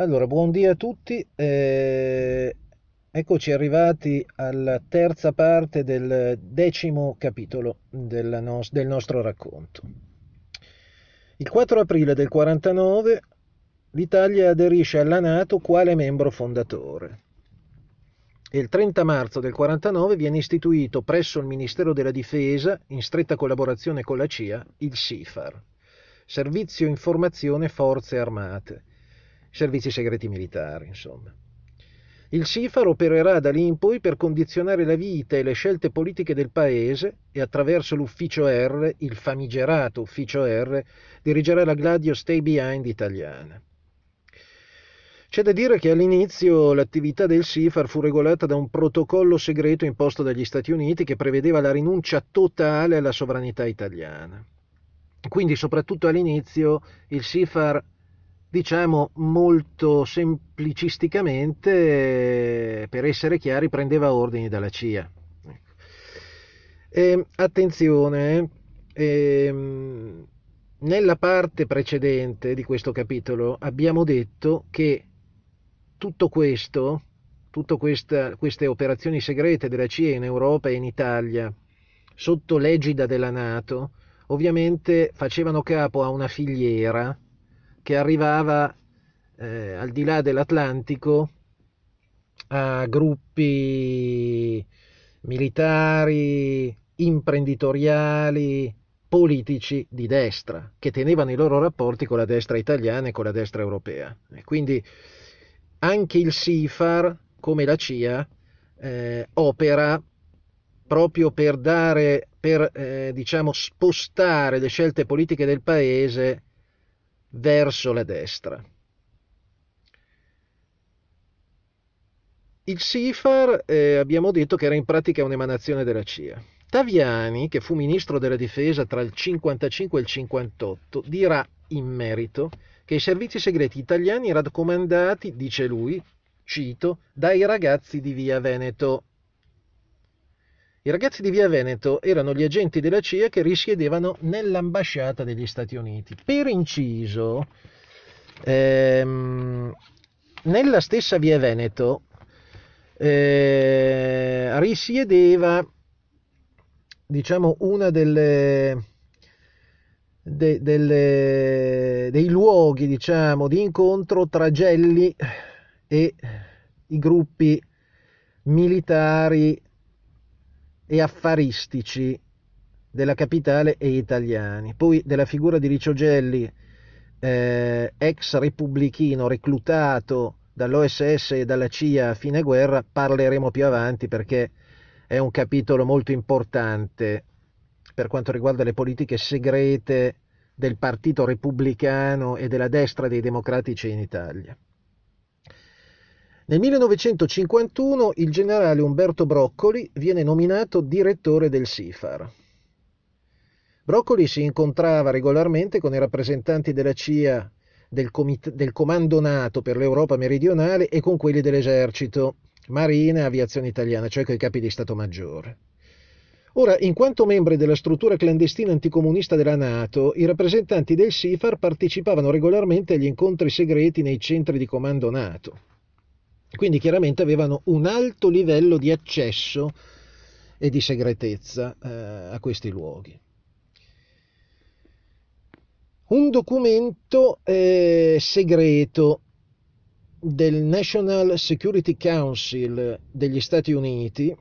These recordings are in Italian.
Allora, buondì a tutti. Eh, eccoci arrivati alla terza parte del decimo capitolo del, nos- del nostro racconto. Il 4 aprile del 49 l'Italia aderisce alla Nato quale membro fondatore e il 30 marzo del 49 viene istituito presso il Ministero della Difesa, in stretta collaborazione con la CIA, il SIFAR, Servizio Informazione Forze Armate servizi segreti militari, insomma. Il SIFAR opererà da lì in poi per condizionare la vita e le scelte politiche del Paese e attraverso l'ufficio R, il famigerato ufficio R, dirigerà la Gladio Stay Behind italiana. C'è da dire che all'inizio l'attività del SIFAR fu regolata da un protocollo segreto imposto dagli Stati Uniti che prevedeva la rinuncia totale alla sovranità italiana. Quindi soprattutto all'inizio il SIFAR diciamo molto semplicisticamente, per essere chiari, prendeva ordini dalla CIA. E, attenzione, eh, nella parte precedente di questo capitolo abbiamo detto che tutto questo, tutte queste operazioni segrete della CIA in Europa e in Italia, sotto l'egida della Nato, ovviamente facevano capo a una filiera che arrivava eh, al di là dell'Atlantico a gruppi militari, imprenditoriali, politici di destra, che tenevano i loro rapporti con la destra italiana e con la destra europea. E quindi anche il SIFAR, come la CIA, eh, opera proprio per dare, per eh, diciamo, spostare le scelte politiche del paese verso la destra. Il SIFAR eh, abbiamo detto che era in pratica un'emanazione della CIA. Taviani, che fu ministro della difesa tra il 55 e il 58, dirà in merito che i servizi segreti italiani erano comandati, dice lui, cito, dai ragazzi di Via Veneto. I ragazzi di Via Veneto erano gli agenti della CIA che risiedevano nell'ambasciata degli Stati Uniti. Per inciso, ehm, nella stessa Via Veneto eh, risiedeva, diciamo, una delle, de, delle, dei luoghi, diciamo, di incontro tra Gelli e i gruppi militari e affaristici della capitale e italiani. Poi della figura di Riccio Gelli, eh, ex repubblichino reclutato dall'OSS e dalla CIA a fine guerra, parleremo più avanti perché è un capitolo molto importante per quanto riguarda le politiche segrete del Partito Repubblicano e della destra dei democratici in Italia. Nel 1951 il generale Umberto Broccoli viene nominato direttore del SIFAR. Broccoli si incontrava regolarmente con i rappresentanti della CIA del, comit- del Comando NATO per l'Europa meridionale e con quelli dell'esercito, Marina e Aviazione Italiana, cioè con i capi di Stato Maggiore. Ora, in quanto membri della struttura clandestina anticomunista della Nato, i rappresentanti del SIFAR partecipavano regolarmente agli incontri segreti nei centri di comando NATO. Quindi chiaramente avevano un alto livello di accesso e di segretezza eh, a questi luoghi. Un documento eh, segreto del National Security Council degli Stati Uniti,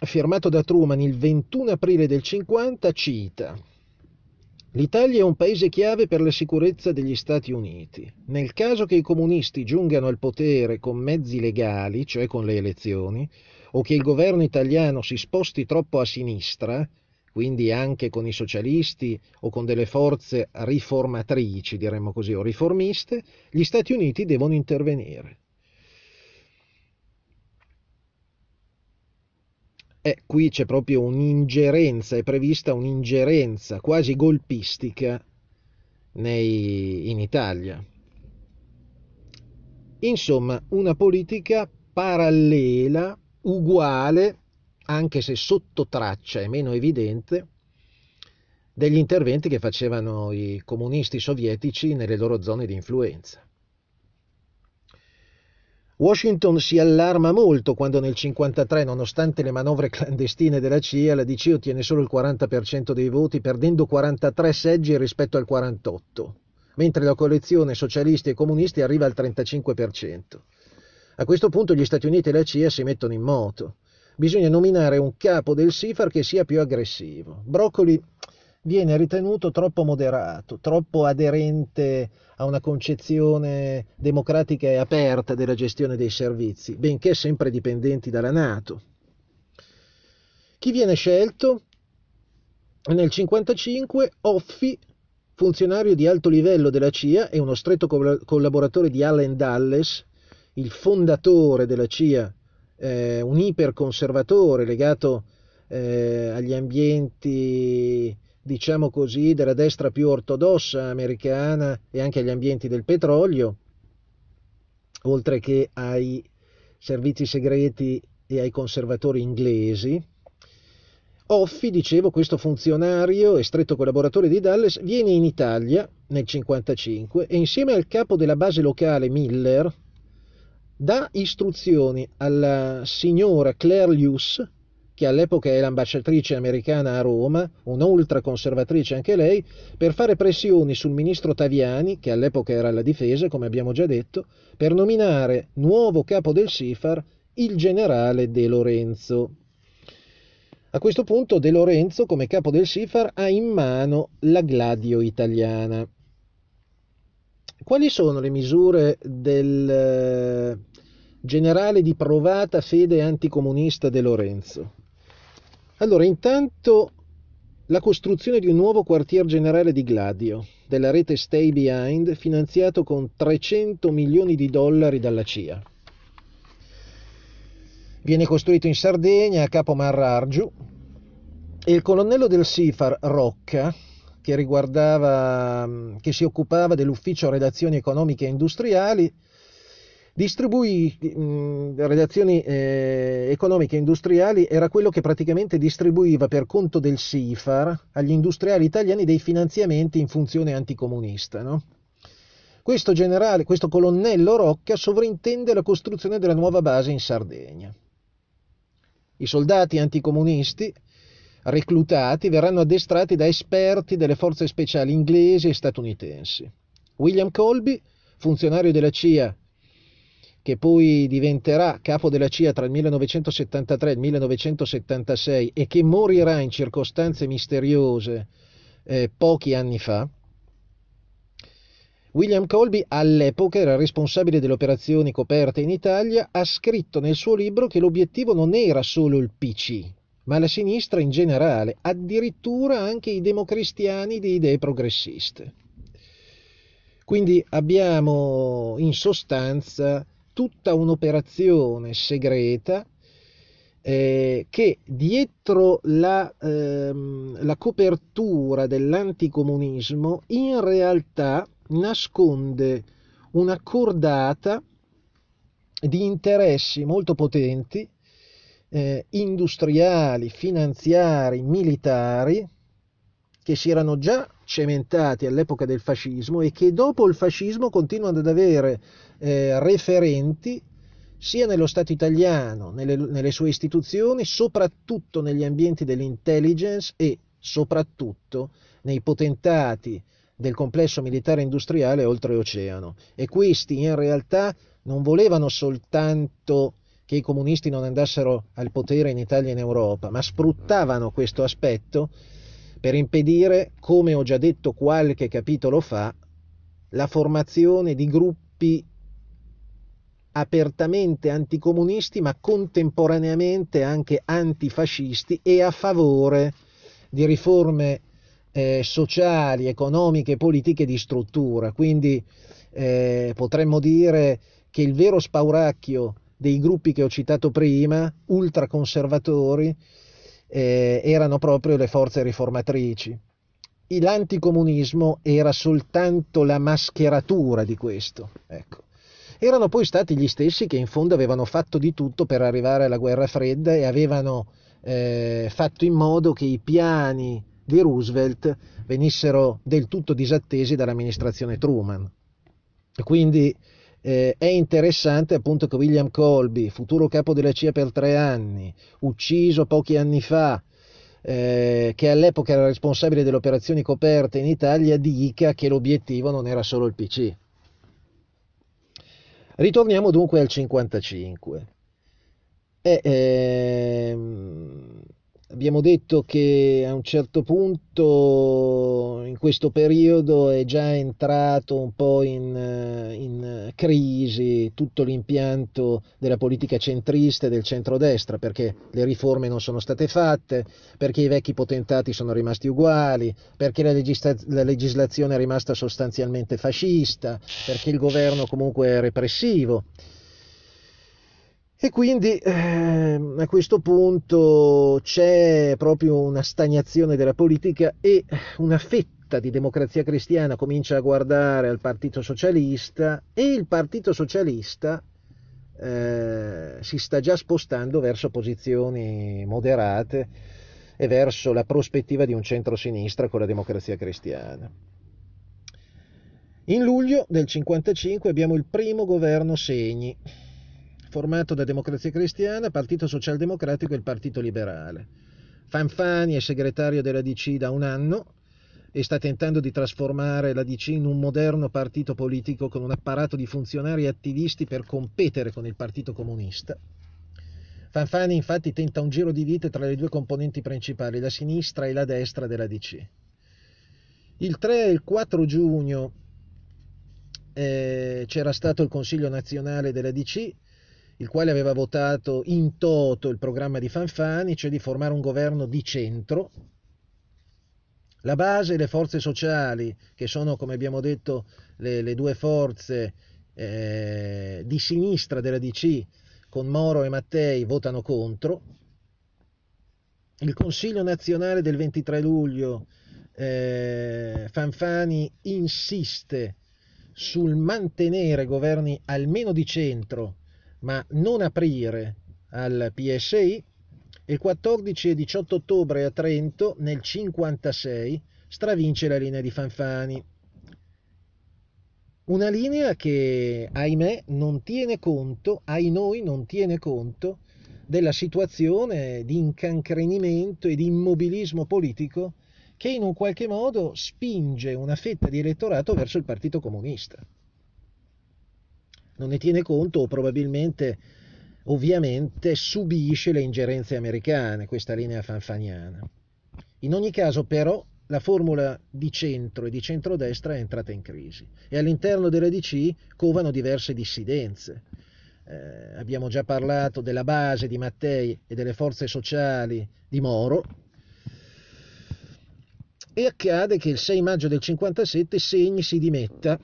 firmato da Truman il 21 aprile del 50, cita L'Italia è un paese chiave per la sicurezza degli Stati Uniti. Nel caso che i comunisti giungano al potere con mezzi legali, cioè con le elezioni, o che il governo italiano si sposti troppo a sinistra, quindi anche con i socialisti o con delle forze riformatrici, diremmo così, o riformiste, gli Stati Uniti devono intervenire. E qui c'è proprio un'ingerenza, è prevista un'ingerenza quasi golpistica nei, in Italia. Insomma, una politica parallela, uguale, anche se sotto traccia è meno evidente, degli interventi che facevano i comunisti sovietici nelle loro zone di influenza. Washington si allarma molto quando nel 1953, nonostante le manovre clandestine della CIA, la DC ottiene solo il 40% dei voti, perdendo 43 seggi rispetto al 48, mentre la coalizione socialisti e comunisti arriva al 35%. A questo punto gli Stati Uniti e la CIA si mettono in moto. Bisogna nominare un capo del SIFAR che sia più aggressivo. Broccoli viene ritenuto troppo moderato, troppo aderente a una concezione democratica e aperta della gestione dei servizi, benché sempre dipendenti dalla Nato. Chi viene scelto? Nel 1955 Offi, funzionario di alto livello della CIA e uno stretto collaboratore di Allen Dulles, il fondatore della CIA, eh, un iperconservatore legato eh, agli ambienti diciamo così, della destra più ortodossa americana e anche agli ambienti del petrolio, oltre che ai servizi segreti e ai conservatori inglesi. Offi, dicevo, questo funzionario e stretto collaboratore di Dallas, viene in Italia nel 1955 e insieme al capo della base locale Miller dà istruzioni alla signora Claire Luce, che all'epoca è l'ambasciatrice americana a Roma, un'ultra conservatrice anche lei, per fare pressioni sul ministro Taviani, che all'epoca era alla difesa, come abbiamo già detto, per nominare nuovo capo del SIFAR il generale De Lorenzo. A questo punto De Lorenzo, come capo del SIFAR, ha in mano la Gladio italiana. Quali sono le misure del eh, generale di provata fede anticomunista De Lorenzo? Allora, intanto la costruzione di un nuovo quartier generale di Gladio, della rete Stay Behind, finanziato con 300 milioni di dollari dalla CIA. Viene costruito in Sardegna, a Capo Marrargiu, e il colonnello del SIFAR, Rocca, che, che si occupava dell'ufficio redazioni economiche e industriali, Distribuì mh, redazioni eh, economiche e industriali era quello che praticamente distribuiva per conto del SIFAR agli industriali italiani dei finanziamenti in funzione anticomunista. No? Questo generale, questo colonnello Rocca sovrintende la costruzione della nuova base in Sardegna. I soldati anticomunisti reclutati verranno addestrati da esperti delle forze speciali inglesi e statunitensi. William Colby, funzionario della CIA che poi diventerà capo della CIA tra il 1973 e il 1976 e che morirà in circostanze misteriose eh, pochi anni fa, William Colby all'epoca era responsabile delle operazioni coperte in Italia, ha scritto nel suo libro che l'obiettivo non era solo il PC, ma la sinistra in generale, addirittura anche i democristiani di idee progressiste. Quindi abbiamo in sostanza tutta un'operazione segreta eh, che dietro la, ehm, la copertura dell'anticomunismo in realtà nasconde una cordata di interessi molto potenti, eh, industriali, finanziari, militari, che si erano già cementati all'epoca del fascismo e che dopo il fascismo continuano ad avere eh, referenti sia nello Stato italiano, nelle, nelle sue istituzioni, soprattutto negli ambienti dell'intelligence e soprattutto nei potentati del complesso militare industriale oltreoceano. E questi in realtà non volevano soltanto che i comunisti non andassero al potere in Italia e in Europa, ma sfruttavano questo aspetto per impedire, come ho già detto qualche capitolo fa, la formazione di gruppi apertamente anticomunisti ma contemporaneamente anche antifascisti e a favore di riforme eh, sociali, economiche e politiche di struttura. Quindi eh, potremmo dire che il vero spauracchio dei gruppi che ho citato prima, ultraconservatori, eh, erano proprio le forze riformatrici. L'anticomunismo era soltanto la mascheratura di questo. Ecco erano poi stati gli stessi che in fondo avevano fatto di tutto per arrivare alla guerra fredda e avevano eh, fatto in modo che i piani di Roosevelt venissero del tutto disattesi dall'amministrazione Truman. Quindi eh, è interessante appunto che William Colby, futuro capo della CIA per tre anni, ucciso pochi anni fa, eh, che all'epoca era responsabile delle operazioni coperte in Italia, dica che l'obiettivo non era solo il PC. Ritorniamo dunque al 55. E, ehm, abbiamo detto che a un certo punto questo periodo è già entrato un po' in, in crisi tutto l'impianto della politica centrista e del centrodestra perché le riforme non sono state fatte, perché i vecchi potentati sono rimasti uguali, perché la, legisla- la legislazione è rimasta sostanzialmente fascista, perché il governo comunque è repressivo. E quindi eh, a questo punto c'è proprio una stagnazione della politica e una fetta di democrazia cristiana comincia a guardare al Partito Socialista e il Partito Socialista eh, si sta già spostando verso posizioni moderate e verso la prospettiva di un centro-sinistra con la democrazia cristiana. In luglio del 1955 abbiamo il primo governo Segni formato da Democrazia Cristiana, Partito Socialdemocratico e il Partito Liberale. Fanfani è segretario della DC da un anno e sta tentando di trasformare la DC in un moderno partito politico con un apparato di funzionari e attivisti per competere con il Partito Comunista. Fanfani infatti tenta un giro di vite tra le due componenti principali, la sinistra e la destra della DC. Il 3 e il 4 giugno eh, c'era stato il Consiglio nazionale della DC il quale aveva votato in toto il programma di Fanfani, cioè di formare un governo di centro. La base e le forze sociali, che sono, come abbiamo detto, le, le due forze eh, di sinistra della DC, con Moro e Mattei, votano contro. Il Consiglio nazionale del 23 luglio, eh, Fanfani insiste sul mantenere governi almeno di centro ma non aprire al PSI. Il 14 e 18 ottobre a Trento, nel 1956, stravince la linea di Fanfani. Una linea che, ahimè, non tiene conto, ai noi non tiene conto, della situazione di incancrenimento e di immobilismo politico che in un qualche modo spinge una fetta di elettorato verso il Partito Comunista non ne tiene conto o probabilmente, ovviamente, subisce le ingerenze americane, questa linea fanfaniana. In ogni caso, però, la formula di centro e di centrodestra è entrata in crisi e all'interno della DC covano diverse dissidenze. Eh, abbiamo già parlato della base di Mattei e delle forze sociali di Moro, e accade che il 6 maggio del 57 Segni si dimetta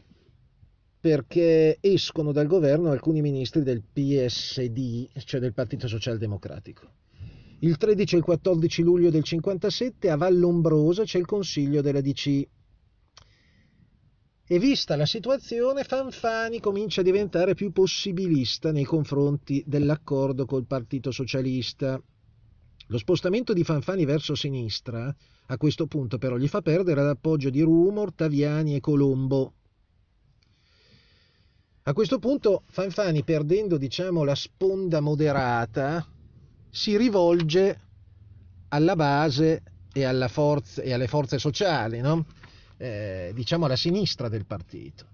perché escono dal governo alcuni ministri del PSD, cioè del Partito Socialdemocratico. Il 13 e il 14 luglio del 57 a Vallombrosa c'è il consiglio della DC. E vista la situazione, Fanfani comincia a diventare più possibilista nei confronti dell'accordo col Partito Socialista. Lo spostamento di Fanfani verso sinistra, a questo punto però, gli fa perdere l'appoggio di Rumor, Taviani e Colombo, a questo punto Fanfani, perdendo diciamo, la sponda moderata, si rivolge alla base e, forza, e alle forze sociali, no? eh, diciamo alla sinistra del partito.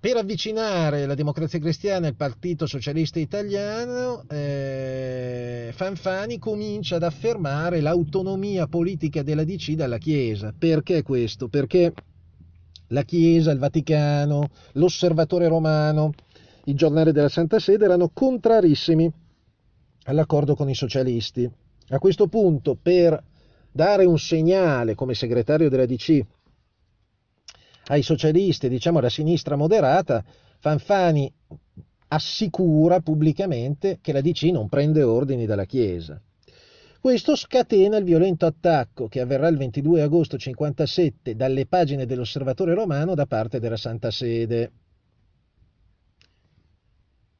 Per avvicinare la democrazia cristiana al Partito Socialista Italiano, eh, Fanfani comincia ad affermare l'autonomia politica della DC dalla Chiesa. Perché questo? Perché la Chiesa, il Vaticano, l'Osservatore Romano, il giornale della Santa Sede erano contrarissimi all'accordo con i socialisti. A questo punto, per dare un segnale come segretario della DC ai socialisti, diciamo alla sinistra moderata, Fanfani assicura pubblicamente che la DC non prende ordini dalla Chiesa. Questo scatena il violento attacco che avverrà il 22 agosto 57 dalle pagine dell'Osservatore Romano da parte della Santa Sede.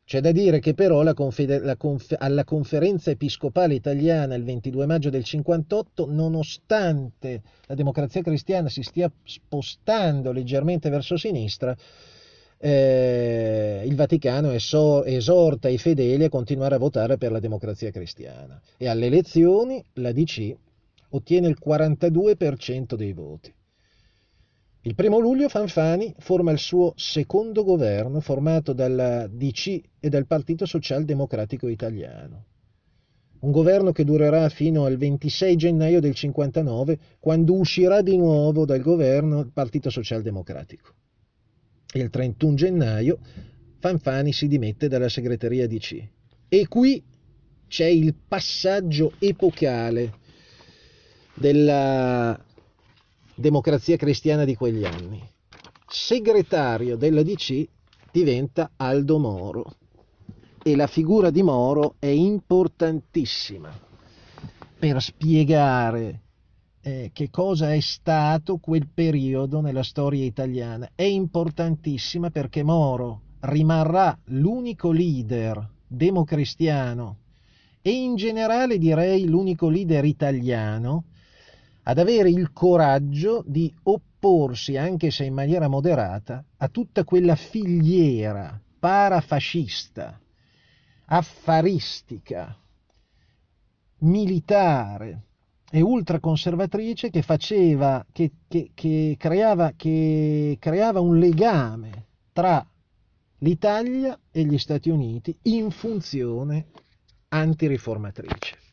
C'è da dire che però la confeder- la conf- alla conferenza episcopale italiana il 22 maggio del 58, nonostante la democrazia cristiana si stia spostando leggermente verso sinistra, eh, il Vaticano eso- esorta i fedeli a continuare a votare per la democrazia cristiana e alle elezioni la DC ottiene il 42% dei voti. Il primo luglio Fanfani forma il suo secondo governo formato dalla DC e dal Partito Socialdemocratico Italiano. Un governo che durerà fino al 26 gennaio del 59, quando uscirà di nuovo dal governo il Partito Socialdemocratico. Il 31 gennaio Fanfani si dimette dalla segreteria DC. E qui c'è il passaggio epocale della democrazia cristiana di quegli anni. Segretario della DC diventa Aldo Moro e la figura di Moro è importantissima per spiegare eh, che cosa è stato quel periodo nella storia italiana. È importantissima perché Moro rimarrà l'unico leader democristiano e in generale direi l'unico leader italiano ad avere il coraggio di opporsi, anche se in maniera moderata, a tutta quella filiera parafascista, affaristica, militare e ultraconservatrice che faceva, che, che, che, creava, che creava un legame tra l'Italia e gli Stati Uniti in funzione antiriformatrice.